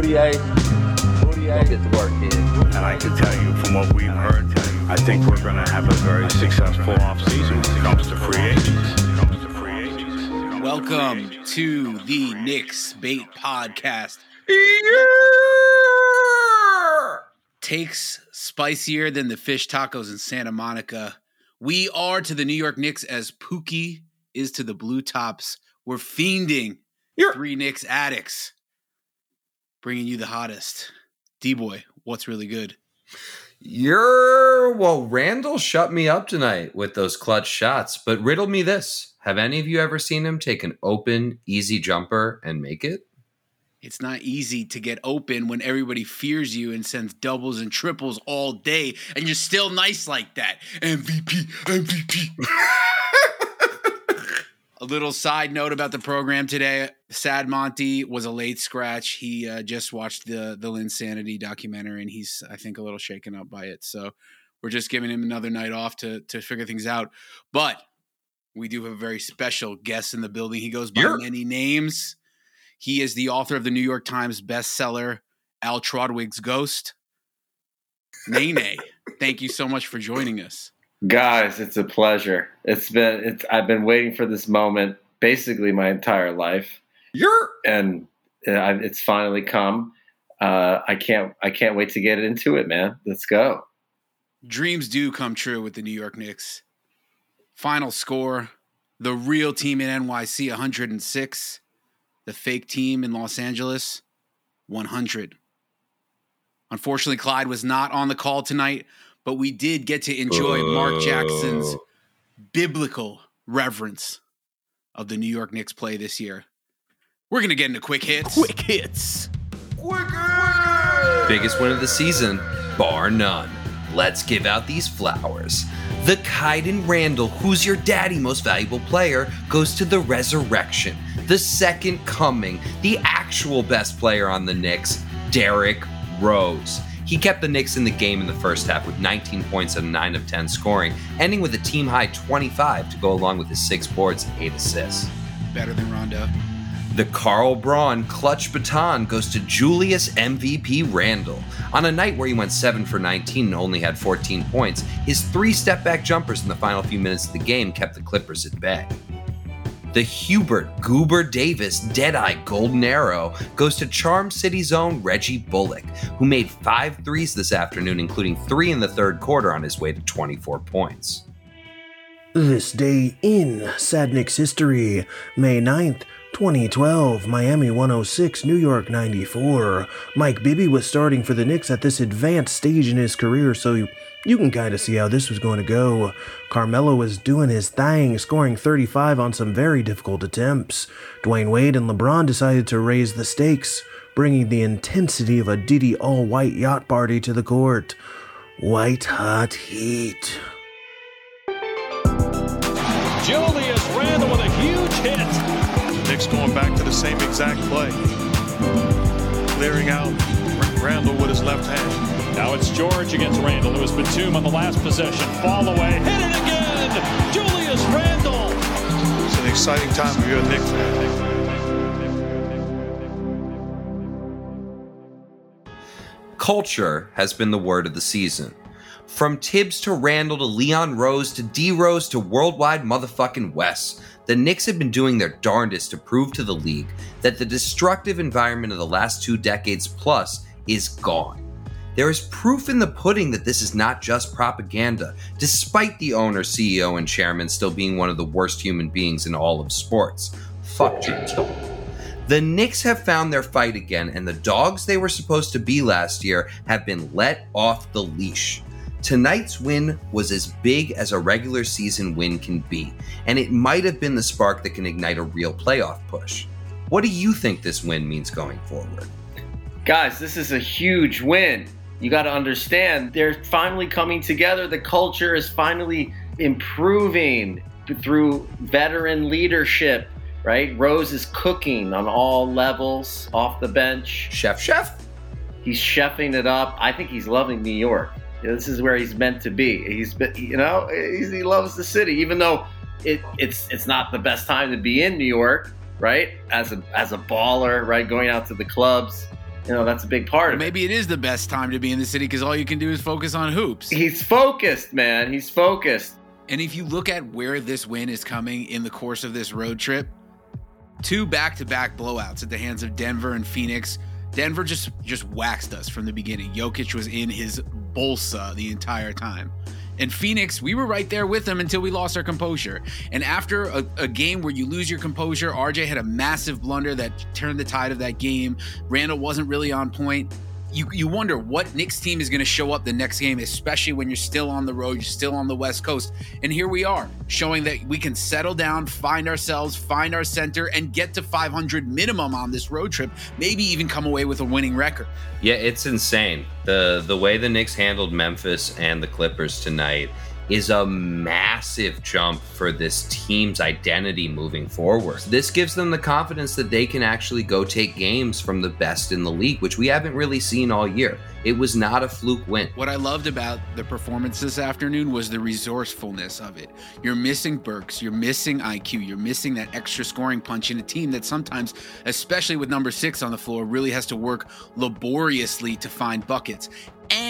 48. 48. Get to work, kid. And I can tell you from what we've heard, I think we're going to have a very successful offseason when it comes to free agents. Comes to free agents. Welcome to the Knicks Bait Podcast. Takes spicier than the fish tacos in Santa Monica. We are to the New York Knicks as Pookie is to the Blue Tops. We're fiending three Knicks addicts, bringing you the hottest. D boy, what's really good? You're well, Randle shut me up tonight with those clutch shots, but riddle me this. Have any of you ever seen him take an open, easy jumper and make it? It's not easy to get open when everybody fears you and sends doubles and triples all day, and you're still nice like that. MVP, MVP. a little side note about the program today: Sad Monty was a late scratch. He uh, just watched the the Linsanity documentary, and he's, I think, a little shaken up by it. So we're just giving him another night off to to figure things out. But we do have a very special guest in the building. He goes by You're- many names. He is the author of the New York Times bestseller, Al Trodwig's Ghost. Nene, thank you so much for joining us. Guys, it's a pleasure. It's been it's I've been waiting for this moment basically my entire life, You're and uh, I- it's finally come. Uh, I can't I can't wait to get into it, man. Let's go. Dreams do come true with the New York Knicks. Final score the real team in NYC 106, the fake team in Los Angeles 100. Unfortunately, Clyde was not on the call tonight, but we did get to enjoy Mark Jackson's oh. biblical reverence of the New York Knicks play this year. We're going to get into quick hits. Quick hits. biggest win of the season, bar none. Let's give out these flowers. The Kaiden Randle, who's your daddy most valuable player, goes to the resurrection. The second coming, the actual best player on the Knicks, Derrick Rose. He kept the Knicks in the game in the first half with 19 points and 9 of 10 scoring, ending with a team high 25 to go along with his 6 boards and 8 assists. Better than Rondo. The Carl Braun clutch baton goes to Julius MVP Randle. On a night where he went 7 for 19 and only had 14 points, his three step back jumpers in the final few minutes of the game kept the Clippers at bay. The Hubert Goober Davis Deadeye Golden Arrow goes to Charm City's own Reggie Bullock, who made five threes this afternoon, including three in the third quarter on his way to 24 points. This day in Sadnick's history, May 9th, 2012, Miami 106, New York 94. Mike Bibby was starting for the Knicks at this advanced stage in his career, so you, you can kind of see how this was going to go. Carmelo was doing his thing, scoring 35 on some very difficult attempts. Dwyane Wade and LeBron decided to raise the stakes, bringing the intensity of a Diddy all white yacht party to the court. White hot heat. Julius Randle with a huge hit. Knicks going back to the same exact play. Clearing out Randle with his left hand. Now it's George against Randle. It was Batum on the last possession. Fall away. Hit it again. Julius Randle. It's an exciting time if you're a Knicks fan. Culture has been the word of the season. From Tibbs to Randle to Leon Rose to D Rose to worldwide motherfucking West, the Knicks have been doing their darndest to prove to the league that the destructive environment of the last two decades plus is gone. There is proof in the pudding that this is not just propaganda, despite the owner, CEO, and chairman still being one of the worst human beings in all of sports. Fuck Dolan. The Knicks have found their fight again, and the dogs they were supposed to be last year have been let off the leash. Tonight's win was as big as a regular season win can be, and it might have been the spark that can ignite a real playoff push. What do you think this win means going forward? Guys, this is a huge win. You got to understand, they're finally coming together. The culture is finally improving through veteran leadership, right? Rose is cooking on all levels off the bench. Chef, chef? He's chefing it up. I think he's loving New York. This is where he's meant to be. He's been, you know, he's, he loves the city, even though it, it's it's not the best time to be in New York, right? As a as a baller, right, going out to the clubs you know that's a big part of it. Maybe it is the best time to be in the city because all you can do is focus on hoops. He's focused, man. He's focused. And if you look at where this win is coming in the course of this road trip, two back-to-back blowouts at the hands of Denver and Phoenix. Denver just just waxed us from the beginning. Jokic was in his bolsa the entire time. And Phoenix, we were right there with them until we lost our composure. And after a, a, game where you lose your composure, RJ had a massive blunder that turned the tide of that game. Randle wasn't really on point you, you wonder what Knicks team is going to show up the next game, especially when you're still on the road, you're still on the West Coast. And here we are, showing that we can settle down, find ourselves, find our center, and get to 500 minimum on this road trip, maybe even come away with a winning record. Yeah, it's insane. The the way the Knicks handled Memphis and the Clippers tonight is a massive jump for this team's identity moving forward. This gives them the confidence that they can actually go take games from the best in the league, which we haven't really seen all year. It was not a fluke win. What I loved about the performance this afternoon was the resourcefulness of it. You're missing Burks, you're missing IQ, you're missing that extra scoring punch in a team that sometimes, especially with number six on the floor, really has to work laboriously to find buckets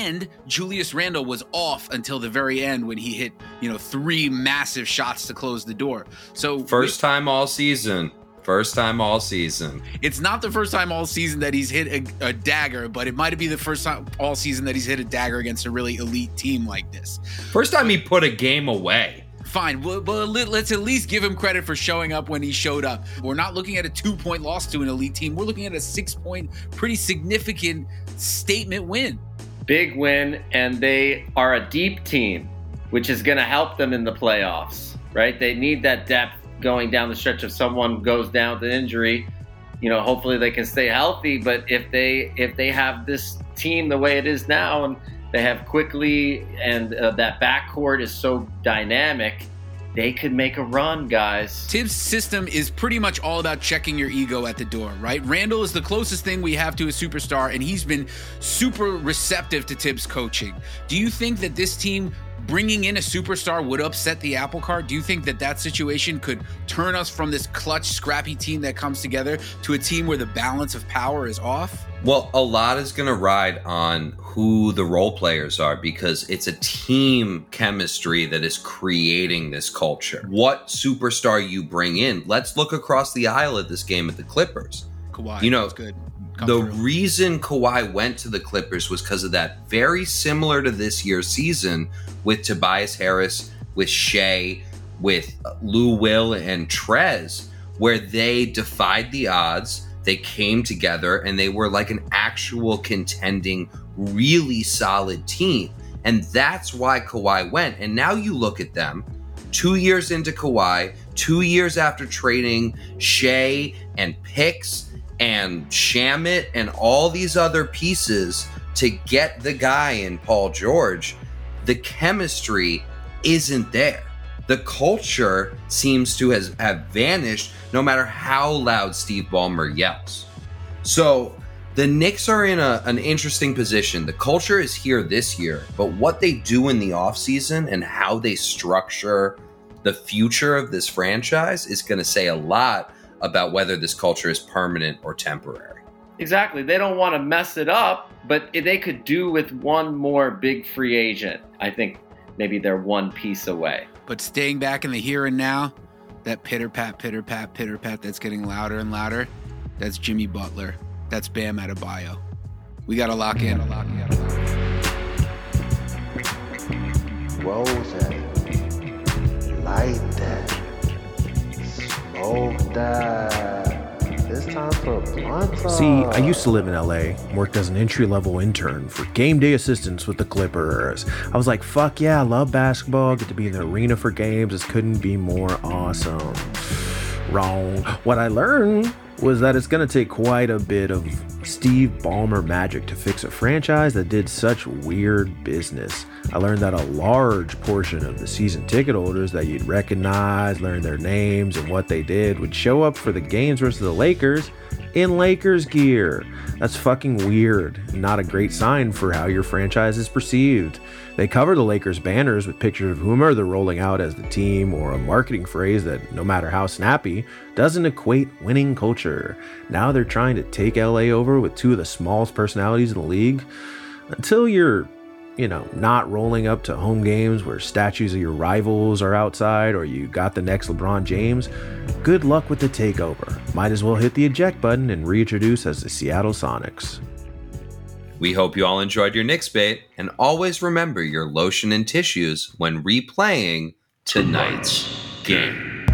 and Julius Randle was off until the very end when he hit, you know, three massive shots to close the door. So first time all season. First time all season. It's not the first time all season that he's hit a, a dagger, but it might be the first time all season that he's hit a dagger against a really elite team like this. First time he put a game away fine. Well, well, let's at least give him credit for showing up when he showed up. We're not looking at a two point loss to an elite team. We're looking at a six point, pretty significant statement win big win, and they are a deep team, which is going to help them in the playoffs, right? They need that depth going down the stretch. If someone goes down with an injury, you know, hopefully they can stay healthy. But if they if they have this team the way it is now, and they have quickly, and uh, that backcourt is so dynamic they could make a run, guys. Tibbs' system is pretty much all about checking your ego at the door, right? Randle is the closest thing we have to a superstar, and he's been super receptive to Tibbs' coaching. Do you think that this team bringing in a superstar would upset the apple cart? Do you think that that situation could turn us from this clutch, scrappy team that comes together to a team where the balance of power is off? Well, a lot is going to ride on who the role players are because it's a team chemistry that is creating this culture. What superstar you bring in? Let's look across the aisle at this game at the Clippers. Kawhi, you know, good. The through. reason Kawhi went to the Clippers was because of that. Very similar to this year's season with Tobias Harris, with Shai, with Lou Will and Trez, where they defied the odds they came together and they were like an actual contending, really solid team. And that's why Kawhi went. And now you look at them two years into Kawhi, two years after trading Shai and Picks and Shamet and all these other pieces to get the guy in Paul George, the chemistry isn't there. The culture seems to has, have vanished no matter how loud Steve Ballmer yells. So the Knicks are in a, an interesting position. The culture is here this year, but what they do in the offseason and how they structure the future of this franchise is going to say a lot about whether this culture is permanent or temporary. Exactly. They don't want to mess it up, but they could do with one more big free agent. I think maybe they're one piece away. But staying back in the here and now, that pitter pat, pitter pat, pitter pat that's getting louder and louder, that's Jimmy Butler. That's Bam Adebayo. We got to lock in. Lock in. Roll that. Light that. Oh, See, I used to live in LA, worked as an entry level intern for game day assistance with the Clippers. I was like, fuck yeah, I love basketball, get to be in the arena for games. This couldn't be more awesome. Wrong. What I learned was that it's going to take quite a bit of Steve Ballmer magic to fix a franchise that did such weird business. I learned that a large portion of the season ticket holders that you'd recognize, learn their names and what they did, would show up for the games versus the Lakers in Lakers gear. That's fucking weird. Not a great sign for how your franchise is perceived. They cover the Lakers banners with pictures of whomever they're rolling out as the team or a marketing phrase that, no matter how snappy, doesn't equate winning culture. Now they're trying to take LA over with two of the smallest personalities in the league, until you're, you know, not rolling up to home games where statues of your rivals are outside or you got the next LeBron James, good luck with the takeover. Might as well hit the eject button and reintroduce as the Seattle Sonics. We hope you all enjoyed your Knicks bait, and always remember your lotion and tissues when replaying tonight's game.